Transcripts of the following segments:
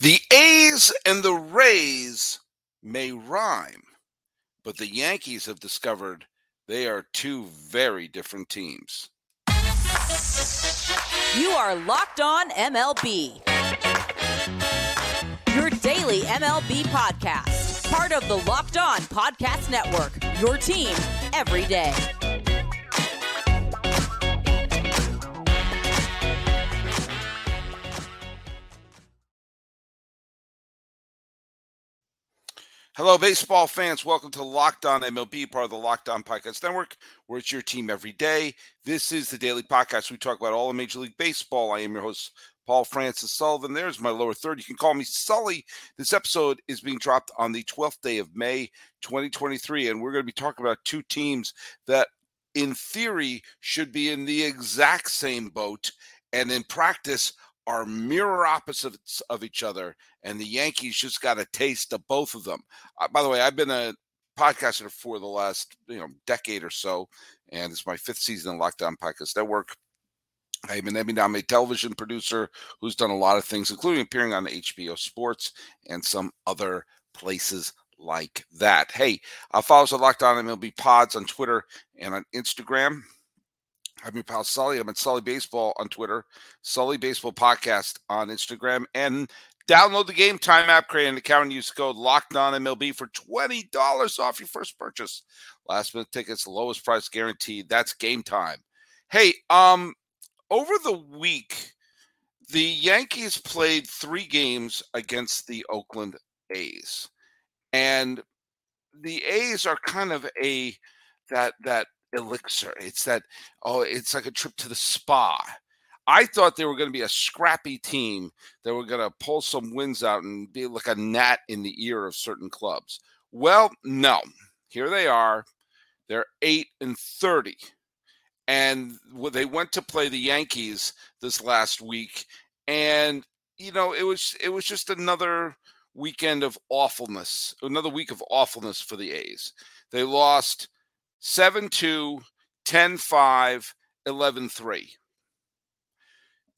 The A's and the Rays may rhyme, but the Yankees have discovered they are two very different teams. You are Locked On MLB, your daily MLB podcast, part of the Locked On Podcast Network, your team every day. Hello, baseball fans. Welcome to Locked On MLB, part of the Locked On Podcast Network, where it's your team every day. This is the daily podcast. We talk about all of Major League Baseball. I am your host, Paul Francis Sullivan. There's my lower third. You can call me Sully. This episode is being dropped on the 12th day of May, 2023. And we're going to be talking about two teams that, in theory, should be in the exact same boat. And in practice, are mirror opposites of each other, and the Yankees just got a taste of both of them. Uh, by the way, I've been a podcaster for the last you know decade or so, and it's my fifth season in Locked On Podcast Network. I'm an Emmy nominated television producer who's done a lot of things, including appearing on HBO Sports and some other places like that. Hey, uh, follow us at Locked On MLB Pods on Twitter and on Instagram. I'm your pal Sully. I'm at Sully Baseball on Twitter, Sully Baseball Podcast on Instagram, and download the Gametime app. Create an account and use code Locked On MLB for twenty dollars off your first purchase. Last minute tickets, lowest price guaranteed. That's Gametime. Hey, um, over the week, the Yankees played three games against the Oakland A's, and the A's are kind of a that that elixir. It's that, oh, it's like a trip to the spa. I thought they were going to be a scrappy team that were going to pull some wins out and be like a gnat in the ear of certain clubs. Well, no. Here they are. They're 8 and 30. And they went to play the Yankees this last week and you know, it was it was just another weekend of awfulness, another week of awfulness for the A's. They lost 7 2, 10 5, 11 3.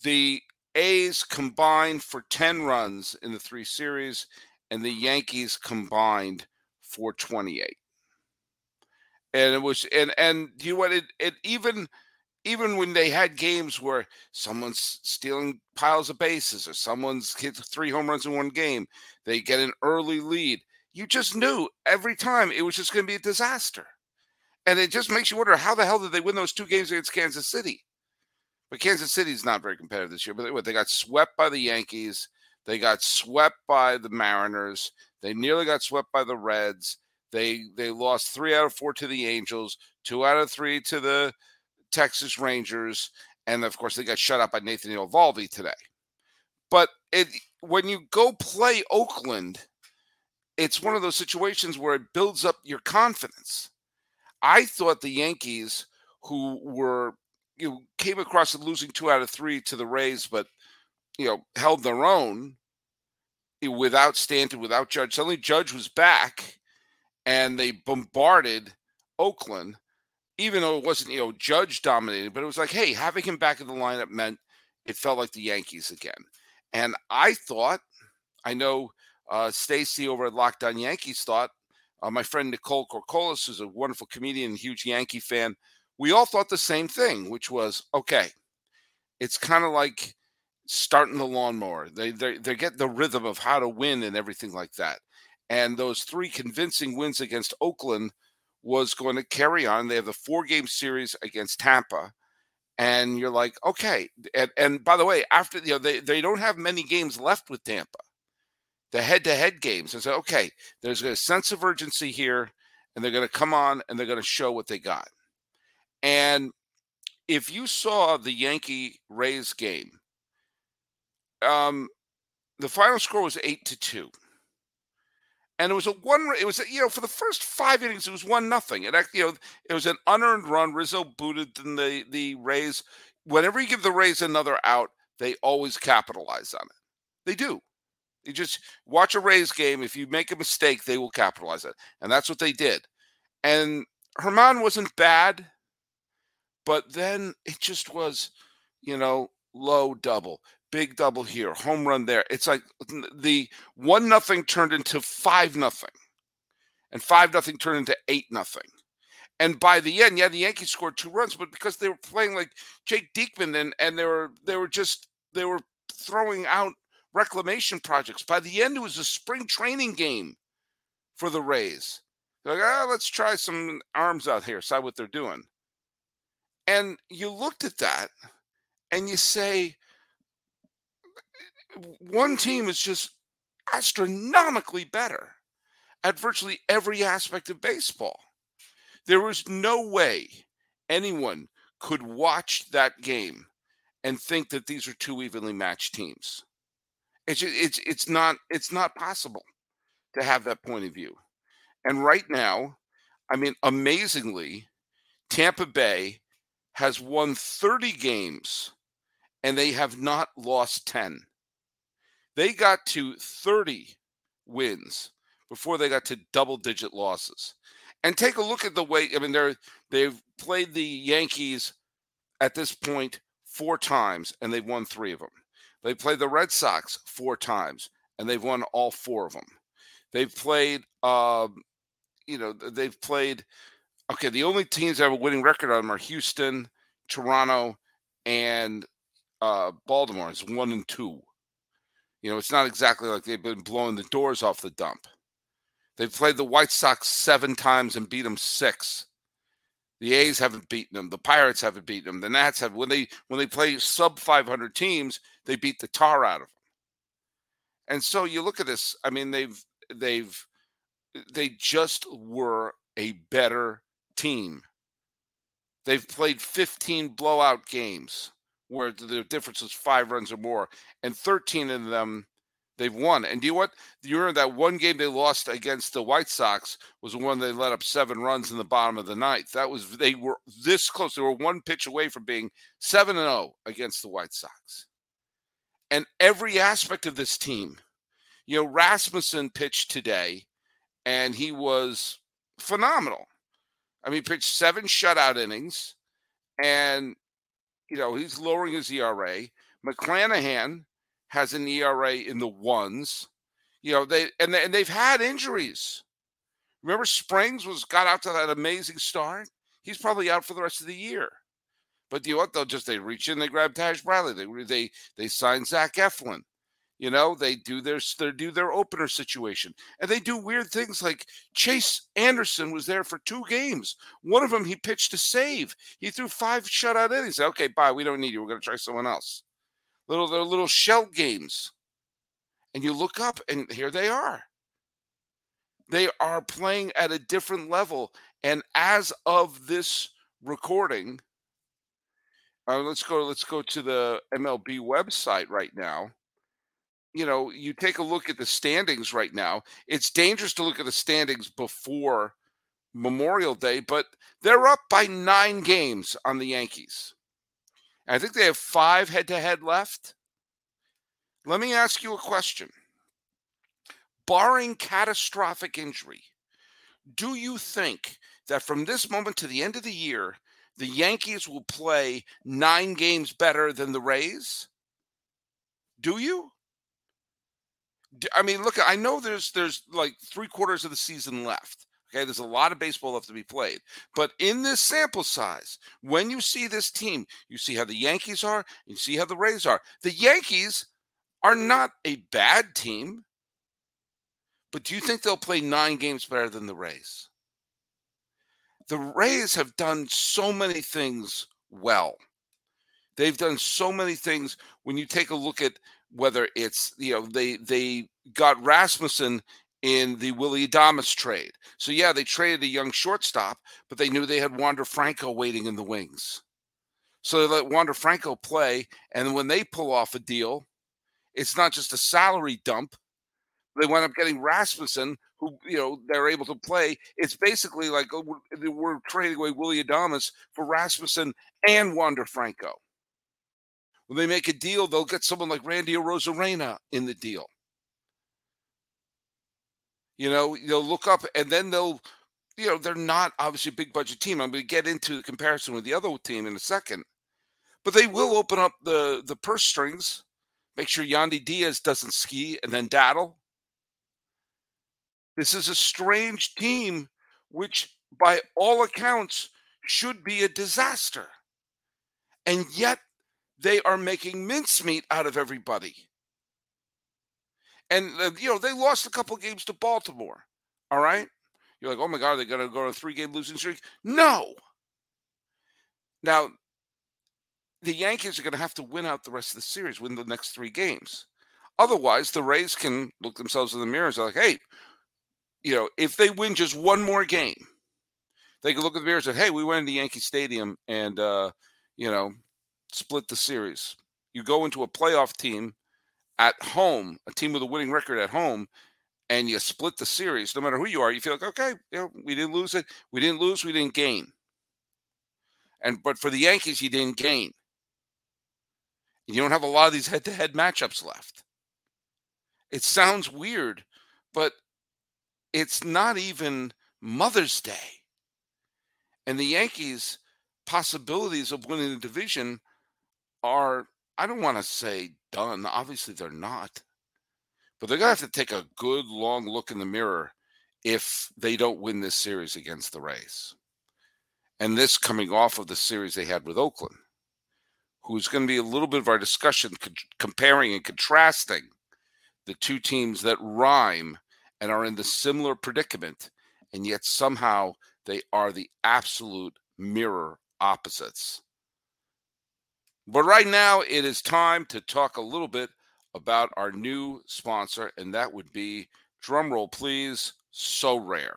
The A's combined for 10 runs in the three series, and the Yankees combined for 28. And it was and and you know what it, it even even when they had games where someone's stealing piles of bases or someone's hit three home runs in one game, they get an early lead. You just knew every time it was just going to be a disaster. And it just makes you wonder how the hell did they win those two games against Kansas City? But Kansas City's not very competitive this year. But they, they got swept by the Yankees. They got swept by the Mariners. They nearly got swept by the Reds. They they lost three out of four to the Angels, two out of three to the Texas Rangers, and of course they got shut out by Nathan Eovaldi today. But it when you go play Oakland, it's one of those situations where it builds up your confidence. I thought the Yankees, who were you know, came across losing two out of three to the Rays, but you know held their own eh, without Stanton, without Judge. Suddenly, Judge was back, and they bombarded Oakland, even though it wasn't you know Judge dominated. But it was like, hey, having him back in the lineup meant it felt like the Yankees again. And I thought, I know uh, Stacy over at Locked On Yankees thought uh, my friend Nicole Corcolis, is a wonderful comedian, huge Yankee fan, we all thought the same thing, which was okay. It's kind of like starting the lawnmower. They, they they get the rhythm of how to win and everything like that. And those three convincing wins against Oakland was going to carry on. They have the four game series against Tampa. And you're like, okay. And, and by the way, after you know, they, they don't have many games left with Tampa the head to head games and say, okay, there's a sense of urgency here, and they're going to come on and they're going to show what they got. And if you saw the Yankee Rays game, um, the final score was eight to two. And it was a one. It was a, you know for the first five innings it was one nothing. It you know it was an unearned run. Rizzo booted the the Rays. Whenever you give the Rays another out, they always capitalize on it. They do. You just watch a Rays game. If you make a mistake, they will capitalize it. And that's what they did. And Herman wasn't bad, but then it just was, you know, low double. big double here, home run there. It's like the one nothing turned into five nothing, and five nothing turned into eight nothing. And by the end, yeah, the Yankees scored two runs, but because they were playing like Jake Diekman and and they were they were just they were throwing out reclamation projects. By the end, it was a spring training game for the Rays. They're like, ah, let's try some arms out here, see what they're doing. And you looked at that and you say, one team is just astronomically better at virtually every aspect of baseball. There was no way anyone could watch that game and think that these are two evenly matched teams. It's it's it's not it's not possible to have that point of view. And right now, I mean, amazingly, Tampa Bay has won 30 games and they have not lost 10. They got to 30 wins before they got to double digit losses. And take a look at the way I mean they're they've played the Yankees at this point four times and they've won 3 of them. They played the Red Sox four times and they've won all four of them. They've played um, you know, they've played okay, the only teams that have a winning record on them are Houston, Toronto, and uh, Baltimore. It's one and two. You know, it's not exactly like they've been blowing the doors off the dump. They've played the White Sox seven times and beat them six. The A's haven't beaten them. The Pirates haven't beaten them. The Nats have. When they when they play sub 500 teams, they beat the tar out of them. And so you look at this. I mean, they've they've they just were a better team. They've played 15 blowout games where the difference was five runs or more, and 13 of them they've won. And do you know what? You remember that one game they lost against the White Sox was the one they let up seven runs in the bottom of the ninth. That was they were this close. They were one pitch away from being seven and zero oh against the White Sox. And every aspect of this team, you know, Rasmussen pitched today, and he was phenomenal. I mean, pitched seven shutout innings, and you know, he's lowering his ERA. McClanahan has an ERA in the ones. You know, they and they, and they've had injuries. Remember, Springs was got out to that amazing start. He's probably out for the rest of the year. But you know what? They'll just they reach in, they grab Taj Bradley, they they they sign Zach Eflin. You know, they do their they do their opener situation, and they do weird things like Chase Anderson was there for two games. One of them he pitched to save. He threw five shutout innings. Said, okay, bye. We don't need you. We're going to try someone else. Little they're little shell games, and you look up, and here they are. They are playing at a different level, and as of this recording, uh, let's go. Let's go to the MLB website right now you know, you take a look at the standings right now. It's dangerous to look at the standings before Memorial Day, but they're up by nine games on the Yankees. I think they have five head to head left. Let me ask you a question. Barring catastrophic injury, do you think that from this moment to the end of the year, the Yankees will play nine games better than the Rays? Do you? I mean, look, I know there's there's like three quarters of the season left. Okay, there's a lot of baseball left to be played. But in this sample size, when you see this team, you see how the Yankees are, you see how the Rays are. The Yankees are not a bad team, but do you think they'll play nine games better than the Rays? The Rays have done so many things well. They've done so many things when you take a look at whether it's you know they they got Rasmussen in the Willie Adames trade. So yeah, they traded a young shortstop, but they knew they had Wander Franco waiting in the wings. So they let Wander Franco play, and when they pull off a deal, it's not just a salary dump. They wind up getting Rasmussen, who you know they're able to play. It's basically like oh, we're, we're trading away Willie Adames for Rasmussen and Wander Franco. When they make a deal, they'll get someone like Randy Arozarena in the deal. You know, they'll look up and then they'll, you know, they're not obviously a big budget team. I'm going to get into the comparison with the other team in a second, but they will open up the the purse strings Make sure Yandy Diaz doesn't ski and then daddle. This is a strange team, which by all accounts should be a disaster. And yet they are making mincemeat out of everybody. And, uh, you know, they lost a couple games to Baltimore. All right. You're like, oh my God, they're going to go on a three game losing streak. No. Now, the Yankees are going to have to win out the rest of the series, win the next three games. Otherwise, the Rays can look themselves in the mirror and say, hey, you know, if they win just one more game, they can look at the mirror and say, hey, we went into Yankee Stadium and, uh, you know, split the series. You go into a playoff team at home, a team with a winning record at home, and you split the series, no matter who you are, you feel like, okay, you know, we didn't lose it. We didn't lose, we didn't gain. And but for the Yankees, you didn't gain. You don't have a lot of these head-to-head matchups left. It sounds weird, but it's not even Mother's Day. And the Yankees' possibilities of winning the division are, I don't want to say done. Obviously, they're not. But they're going to have to take a good long look in the mirror if they don't win this series against the Rays. And this coming off of the series they had with Oakland, who's going to be a little bit of our discussion co- comparing and contrasting the two teams that rhyme and are in the similar predicament, and yet somehow they are the absolute mirror opposites. But right now, it is time to talk a little bit about our new sponsor, and that would be drumroll, please. Sorare.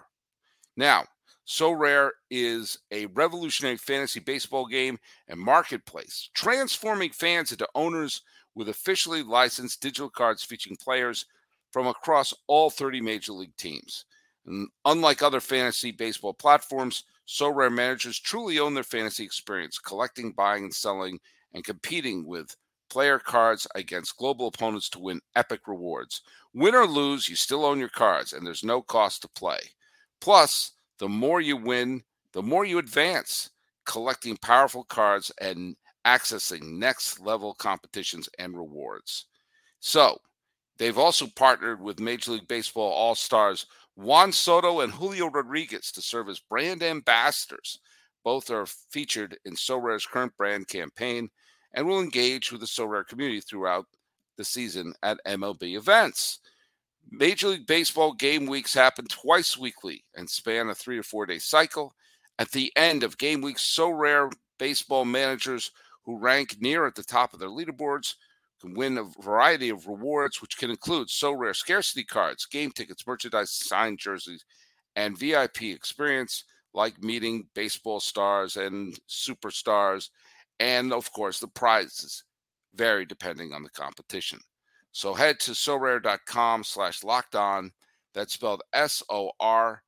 Now, Sorare is a revolutionary fantasy baseball game and marketplace, transforming fans into owners with officially licensed digital cards featuring players from across all 30 major league teams. And unlike other fantasy baseball platforms, Sorare managers truly own their fantasy experience, collecting, buying, and selling, and competing with player cards against global opponents to win epic rewards. Win or lose, you still own your cards, and there's no cost to play. Plus, the more you win, the more you advance, collecting powerful cards and accessing next level competitions and rewards. So, they've also partnered with Major League Baseball All Stars Juan Soto and Julio Rodriguez to serve as brand ambassadors. Both are featured in Sorare's current brand campaign and will engage with the Sorare community throughout the season at MLB events. Major League Baseball game weeks happen twice weekly and span a three to four day cycle. At the end of game weeks, Sorare baseball managers who rank near at the top of their leaderboards can win a variety of rewards, which can include Sorare scarcity cards, game tickets, merchandise, signed jerseys, and VIP experience like meeting baseball stars and superstars and of course, the prizes vary depending on the competition. So head to sorare.com slash locked on. That's spelled S O R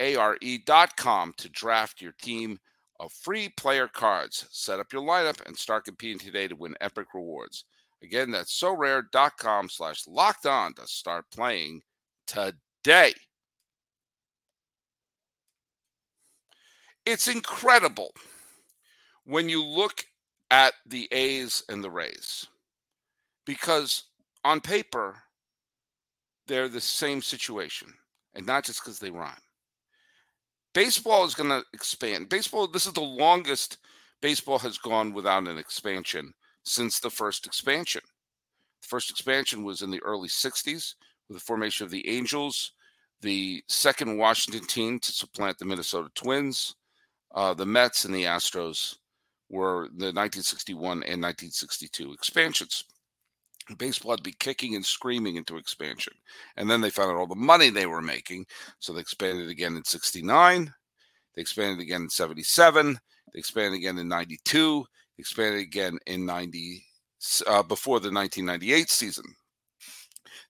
A R E dot com to draft your team of free player cards. Set up your lineup and start competing today to win epic rewards. Again, that's sorare.com slash locked on to start playing today. It's incredible when you look at the A's and the Rays, because on paper, they're the same situation, and not just because they rhyme. Baseball is going to expand. Baseball, this is the longest baseball has gone without an expansion since the first expansion. The first expansion was in the early 60s with the formation of the Angels, the second Washington team to supplant the Minnesota Twins, uh, the Mets, and the Astros were the 1961 and 1962 expansions. Baseball to be kicking and screaming into expansion. And then they found out all the money they were making. So they expanded again in 69. They expanded again in 77. They expanded again in 92. They expanded again in 90, uh, before the 1998 season.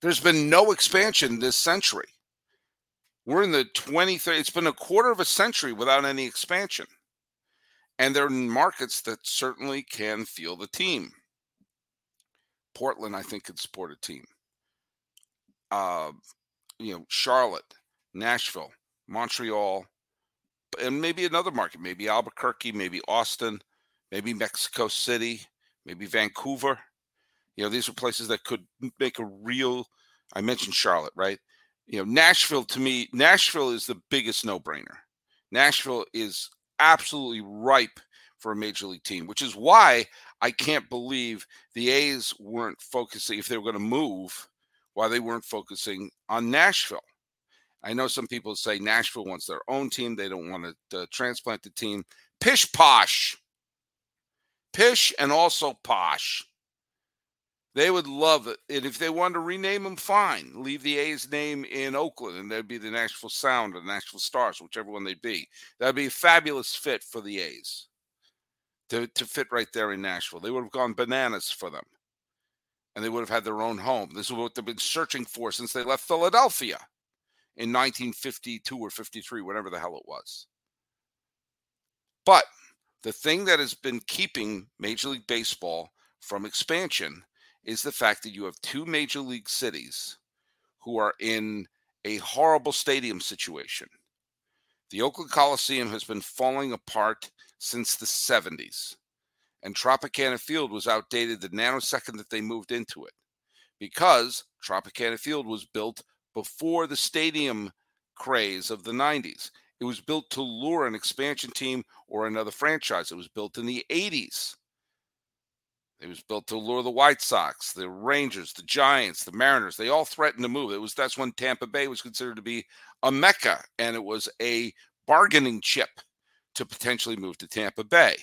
There's been no expansion this century. We're in the 23rd, it's been a quarter of a century without any expansion and they're in markets that certainly can feel the team. Portland, I think, could support a team. Uh, you know, Charlotte, Nashville, Montreal, and maybe another market, maybe Albuquerque, maybe Austin, maybe Mexico City, maybe Vancouver. You know, these are places that could make a real. I mentioned Charlotte, right? You know, Nashville to me, Nashville is the biggest no-brainer. Nashville is absolutely ripe for a major league team, which is why I can't believe the A's weren't focusing if they were going to move, why they weren't focusing on Nashville. I know some people say Nashville wants their own team; they don't want to uh, transplant the team. Pish posh, pish, and also posh. They would love it. And if they wanted to rename them, fine. Leave the A's name in Oakland and that'd be the Nashville Sound or the Nashville Stars, whichever one they'd be. That'd be a fabulous fit for the A's to, to fit right there in Nashville. They would have gone bananas for them. And they would have had their own home. This is what they've been searching for since they left Philadelphia in 1952 or 53, whatever the hell it was. But the thing that has been keeping Major League Baseball from expansion is the fact that you have two major league cities who are in a horrible stadium situation. The Oakland Coliseum has been falling apart since the 70s, and Tropicana Field was outdated the nanosecond that they moved into it because Tropicana Field was built before the stadium craze of the 90s. It was built to lure an expansion team or another franchise. It was built in the 80s. It was built to lure the White Sox, the Rangers, the Giants, the Mariners. They all threatened to move. It was that's when Tampa Bay was considered to be a mecca, and it was a bargaining chip to potentially move to Tampa Bay.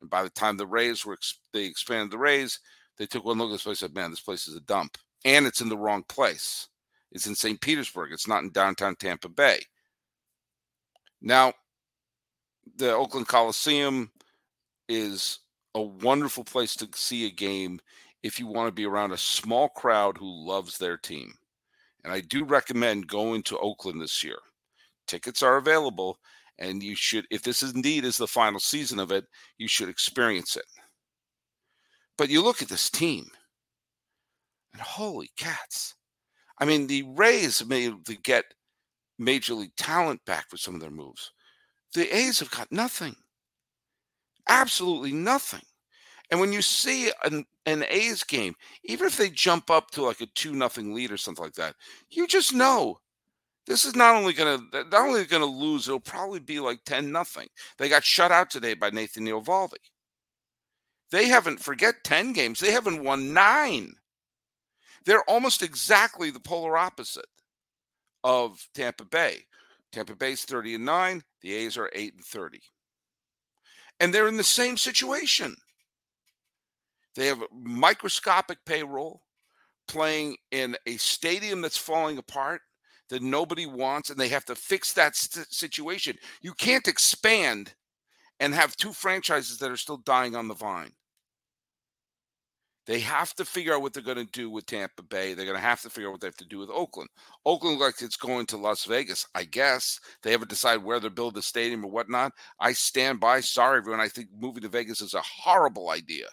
And by the time the Rays were they expanded the Rays, they took one look at this place and said, "Man, this place is a dump, and it's in the wrong place. It's in St. Petersburg. It's not in downtown Tampa Bay." Now, the Oakland Coliseum is a wonderful place to see a game if you want to be around a small crowd who loves their team. And I do recommend going to Oakland this year. Tickets are available, and you should, if this indeed is the final season of it, you should experience it. But you look at this team, and holy cats. I mean, the Rays to get major league talent back with some of their moves. The A's have got nothing. Absolutely nothing. And when you see an, an A's game, even if they jump up to like a two nothing lead or something like that, you just know this is not only gonna not only gonna lose, it'll probably be like 10 nothing. They got shut out today by Nathan Eovaldi. They haven't forget 10 games, they haven't won nine. They're almost exactly the polar opposite of Tampa Bay. Tampa Bay's 30 and 9, the A's are 8 and 30 and they're in the same situation. They have microscopic payroll playing in a stadium that's falling apart that nobody wants, and they have to fix that st- situation. You can't expand and have two franchises that are still dying on the vine. They have to figure out what they're going to do with Tampa Bay. They're going to have to figure out what they have to do with Oakland. Oakland, looks like it's going to Las Vegas, I guess. They haven't decided where they're building the stadium or whatnot. I stand by. Sorry, everyone. I think moving to Vegas is a horrible idea.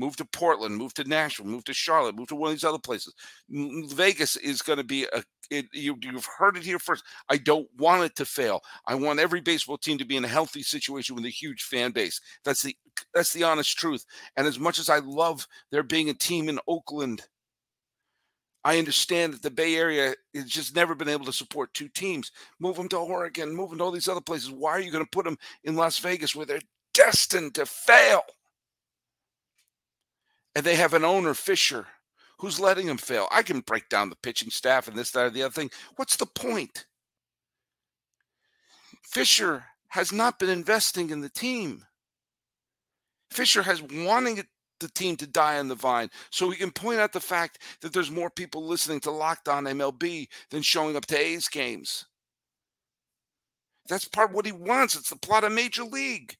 Move to Portland, move to Nashville, move to Charlotte, move to one of these other places. Vegas is going to be a. It, you, you've heard it here first. I don't want it to fail. I want every baseball team to be in a healthy situation with a huge fan base. That's the that's the honest truth. And as much as I love there being a team in Oakland, I understand that the Bay Area has just never been able to support two teams. Move them to Oregon, move them to all these other places. Why are you going to put them in Las Vegas where they're destined to fail? And they have an owner, Fisher, who's letting them fail. I can break down the pitching staff and this, that, or the other thing. What's the point? Fisher has not been investing in the team. Fisher has wanting the team to die on the vine. So we can point out the fact that there's more people listening to Locked On MLB than showing up to A's games. That's part of what he wants. It's the plot of Major League.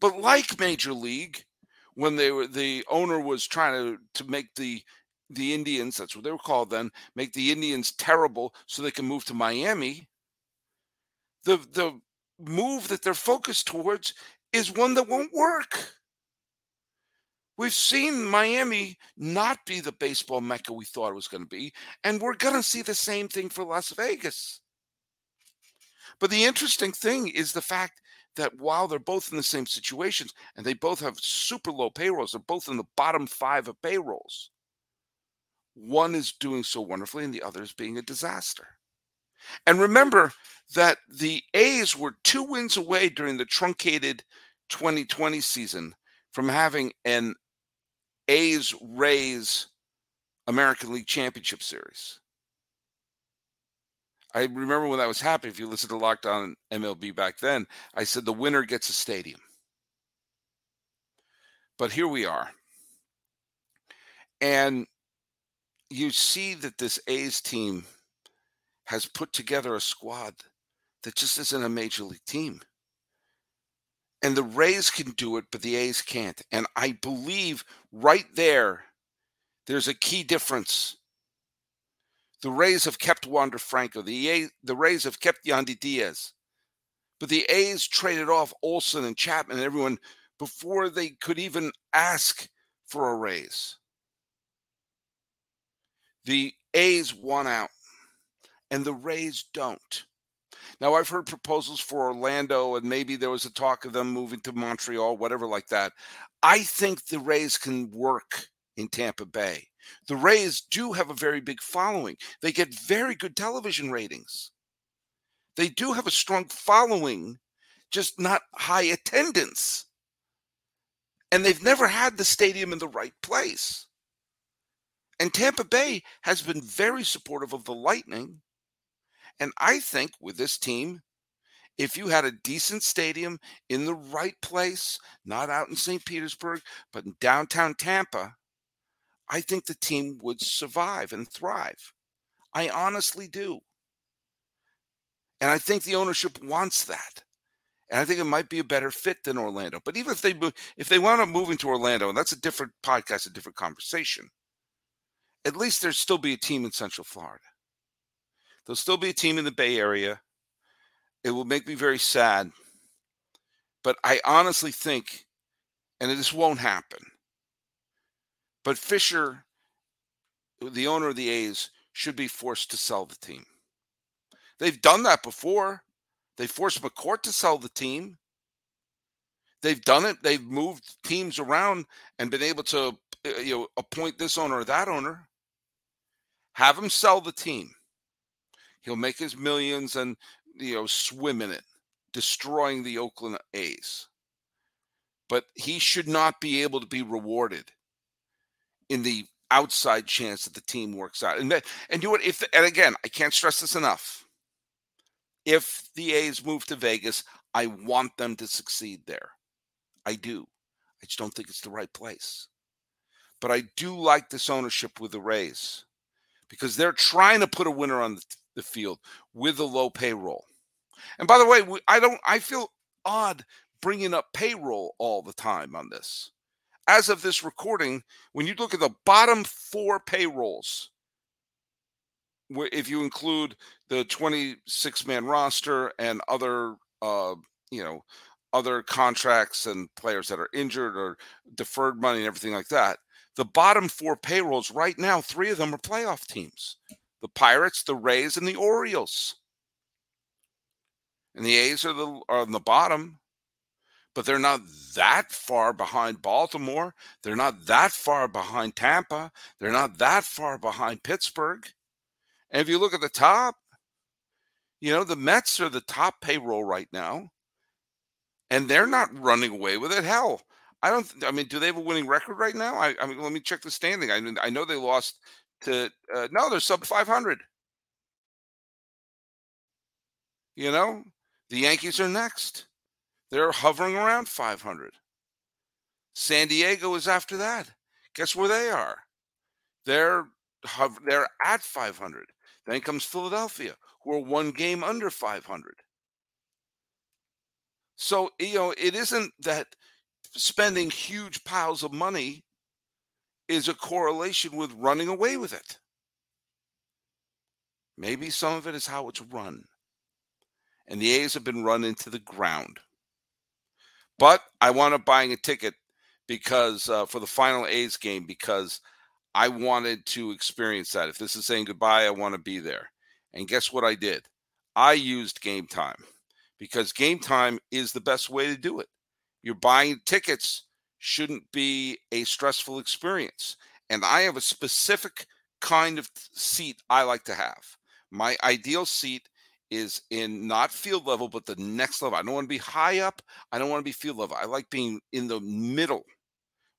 But like Major League, when they were the owner was trying to to make the the Indians, that's what they were called then, make the Indians terrible so they can move to Miami. The the move that they're focused towards is one that won't work. We've seen Miami not be the baseball mecca we thought it was going to be, and we're going to see the same thing for Las Vegas. But the interesting thing is the fact that while they're both in the same situations and they both have super low payrolls, they're both in the bottom five of payrolls. One is doing so wonderfully and the other is being a disaster. And remember that the A's were two wins away during the truncated 2020 season from having an A's Rays American League Championship Series. I remember when that was happening. If you listen to Locked On MLB back then, I said the winner gets a stadium. But here we are. And you see that this A's team has put together a squad that just isn't a major league team. And the Rays can do it, but the A's can't. And I believe right there, there's a key difference the Rays have kept Wander Franco. The, A, the Rays have kept Yandy Diaz. But the A's traded off Olson and Chapman and everyone before they could even ask for a raise. The A's won out, and the Rays don't. Now, I've heard proposals for Orlando, and maybe there was a talk of them moving to Montreal, whatever like that. I think the Rays can work in Tampa Bay. The Rays do have a very big following. They get very good television ratings. They do have a strong following, just not high attendance. And they've never had the stadium in the right place. And Tampa Bay has been very supportive of the Lightning. And I think with this team, if you had a decent stadium in the right place, not out in St. Petersburg, but in downtown Tampa, I think the team would survive and thrive. I honestly do. And I think the ownership wants that. And I think it might be a better fit than Orlando. But even if they if they wound up moving to Orlando, and that's a different podcast, a different conversation, at least there'll still be a team in Central Florida. There'll still be a team in the Bay Area. It will make me very sad. But I honestly think, and this won't happen, but Fisher, the owner of the A's, should be forced to sell the team. They've done that before. They forced McCourt to sell the team. They've done it. They've moved teams around and been able to uh, you know appoint this owner or that owner. Have him sell the team. He'll make his millions and you know swim in it, destroying the Oakland A's. But he should not be able to be rewarded in the outside chance that the team works out. And and you know what? If and again, I can't stress this enough. If the A's move to Vegas, I want them to succeed there. I do. I just don't think it's the right place. But I do like this ownership with the Rays because they're trying to put a winner on the field with a low payroll. And by the way, I don't. I feel odd bringing up payroll all the time on this as of this recording, when you look at the bottom four payrolls, if you include the 26 man roster and other, uh, you know, other contracts and players that are injured or deferred money and everything like that, the bottom four payrolls right now, three of them are playoff teams the Pirates, the Rays, and the Orioles. And the A's are the are on the bottom but they're not that far behind Baltimore. They're not that far behind Tampa. They're not that far behind Pittsburgh. And if you look at the top, you know, the Mets are the top payroll right now, and they're not running away with it. Hell, I don't, I mean, do they have a winning record right now? I, I mean, let me check the standing. I mean, I know they lost to, uh, no, they're sub 500. You know, the Yankees are next. They're hovering around 500. San Diego is after that. Guess where they are? They're they're at 500. Then comes Philadelphia, who are one game under 500. So, you know, it isn't that spending huge piles of money is a correlation with running away with it. Maybe some of it is how it's run. And the A's have been run into the ground. But I wound up buying a ticket because uh, for the final A's game because I wanted to experience that. If this is saying goodbye, I want to be there. And guess what I did? I used Gametime because Gametime is the best way to do it. You're buying tickets shouldn't be a stressful experience. And I have a specific kind of seat I like to have. My ideal seat is in not field level, but the next level. I don't want to be high up. I don't want to be field level. I like being in the middle,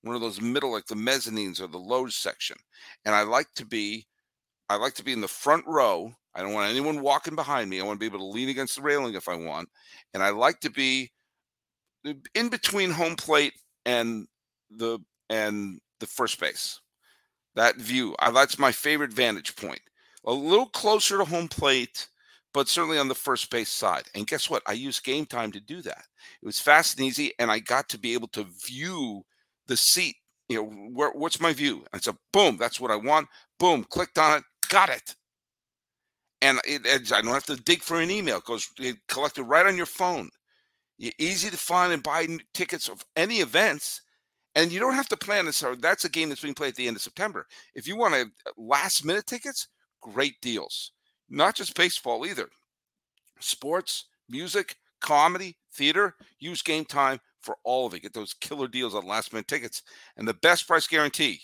one of those middle, like the mezzanines or the low section. And I like to be, I like to be in the front row. I don't want anyone walking behind me. I want to be able to lean against the railing if I want. And I like to be uh, in between home plate and the and the first base. That view, I, that's my favorite vantage point. A little closer to home plate but certainly on the first base side. And guess what? I used Gametime to do that. It was fast and easy, and I got to be able to view the seat. You know, where, what's my view? And so, boom, that's what I want. Boom, clicked on it, got it. And it, it, I don't have to dig for an email because it collected right on your phone. You're easy to find and buy tickets of any events. And you don't have to plan this. That's a game that's being played at the end of September. If you want to uh, last minute tickets, great deals not just baseball either. Sports, music, comedy, theater, use Gametime for all of it. Get those killer deals on last minute tickets and the best price guarantee.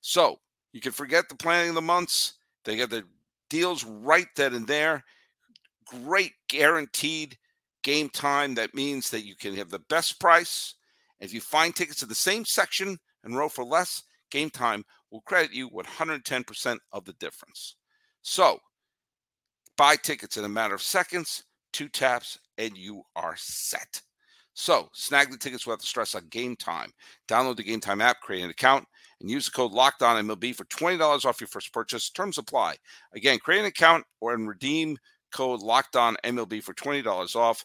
So you can forget the planning of the months. They get the deals right then and there. Great guaranteed Gametime. That means that you can have the best price. If you find tickets in the same section and row for less, Gametime will credit you 110% of the difference. So buy tickets in a matter of seconds, two taps, and you are set. So snag the tickets without the stress on Gametime. Download the Gametime app, create an account, and use the code LOCKEDON MLB for $20 off your first purchase. Terms apply. Again, create an account or and redeem code LOCKEDON MLB for $20 off.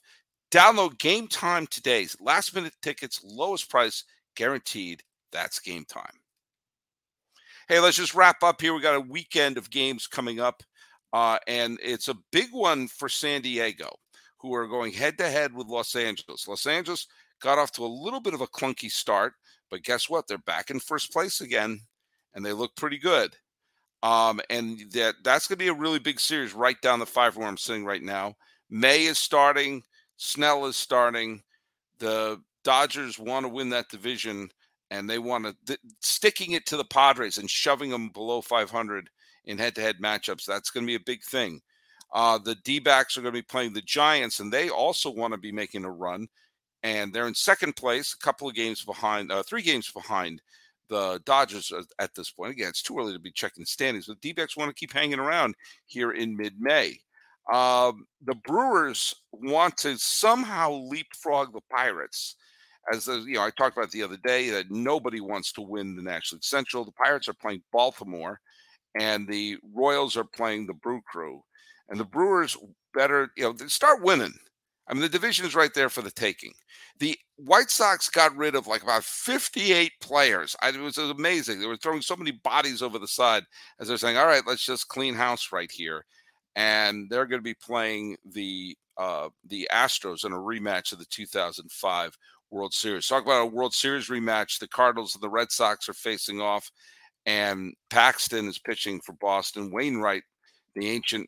Download Gametime today. Last minute tickets, lowest price guaranteed. That's Gametime. Hey, let's just wrap up here. We got a weekend of games coming up, uh, and it's a big one for San Diego, who are going head to head with Los Angeles. Los Angeles got off to a little bit of a clunky start, but guess what? They're back in first place again, and they look pretty good. Um, and that that's going to be a really big series right down the five where I'm sitting right now. May is starting, Snell is starting. The Dodgers want to win that division and they want to th- sticking it to the Padres and shoving them below 500 in head-to-head matchups. That's going to be a big thing. Uh, the D-backs are going to be playing the Giants, and they also want to be making a run. And they're in second place, a couple of games behind, uh, three games behind the Dodgers at this point. Again, it's too early to be checking standings, but D-backs want to keep hanging around here in mid-May. Um, the Brewers want to somehow leapfrog the Pirates as you know, I talked about the other day that nobody wants to win the National League Central. The Pirates are playing Baltimore, and the Royals are playing the Brew Crew, and the Brewers better, you know, start winning. I mean, the division is right there for the taking. The White Sox got rid of like about 58 players. I, it was amazing. They were throwing so many bodies over the side as they're saying, all right, let's just clean house right here. And they're going to be playing the uh, the Astros in a rematch of the 2005 World Series. Talk about a World Series rematch. The Cardinals and the Red Sox are facing off, and Paxton is pitching for Boston. Wainwright, the ancient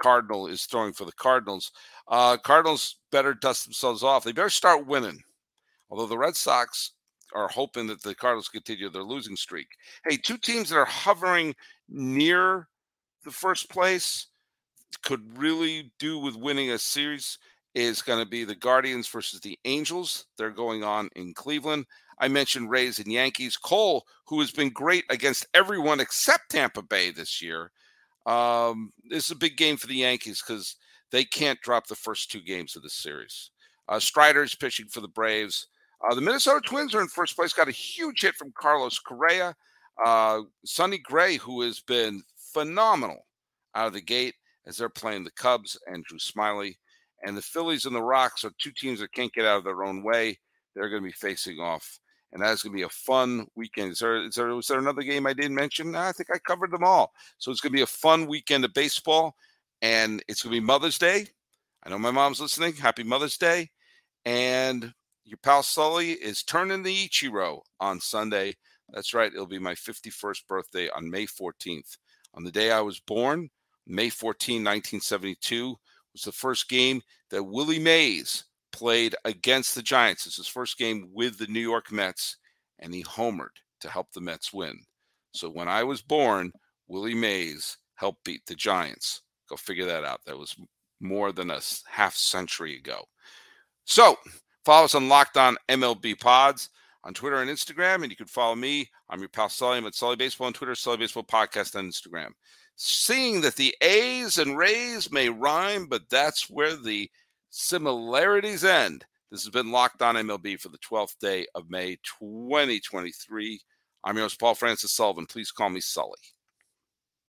Cardinal, is throwing for the Cardinals. Uh, Cardinals better dust themselves off. They better start winning. Although the Red Sox are hoping that the Cardinals continue their losing streak. Hey, two teams that are hovering near the first place could really do with winning a series is going to be the Guardians versus the Angels. They're going on in Cleveland. I mentioned Rays and Yankees. Cole, who has been great against everyone except Tampa Bay this year, um, this is a big game for the Yankees because they can't drop the first two games of the series. Uh, Strider's pitching for the Braves. Uh, the Minnesota Twins are in first place. Got a huge hit from Carlos Correa. Uh, Sonny Gray, who has been phenomenal out of the gate as they're playing the Cubs and Drew Smyly. And the Phillies and the Rocks are two teams that can't get out of their own way. They're going to be facing off. And that's going to be a fun weekend. Is there, is there, was there another game I didn't mention? I think I covered them all. So it's going to be a fun weekend of baseball. And it's going to be Mother's Day. I know my mom's listening. Happy Mother's Day. And your pal Sully is turning the Ichiro on Sunday. That's right. It'll be my 51st birthday on May 14th. On the day I was born, May 14, 1972, was the first game that Willie Mays played against the Giants. It's his first game with the New York Mets, and he homered to help the Mets win. So when I was born, Willie Mays helped beat the Giants. Go figure that out. That was more than a half century ago. So follow us on Locked On MLB Pods on Twitter and Instagram, and you can follow me. I'm your pal Sully. I'm at Sully Baseball on Twitter, Sully Baseball Podcast on Instagram. Seeing that the A's and Rays may rhyme, but that's where the similarities end. This has been Locked On MLB for the 12th day of May 2023. I'm your host, Paul Francis Sullivan. Please call me Sully.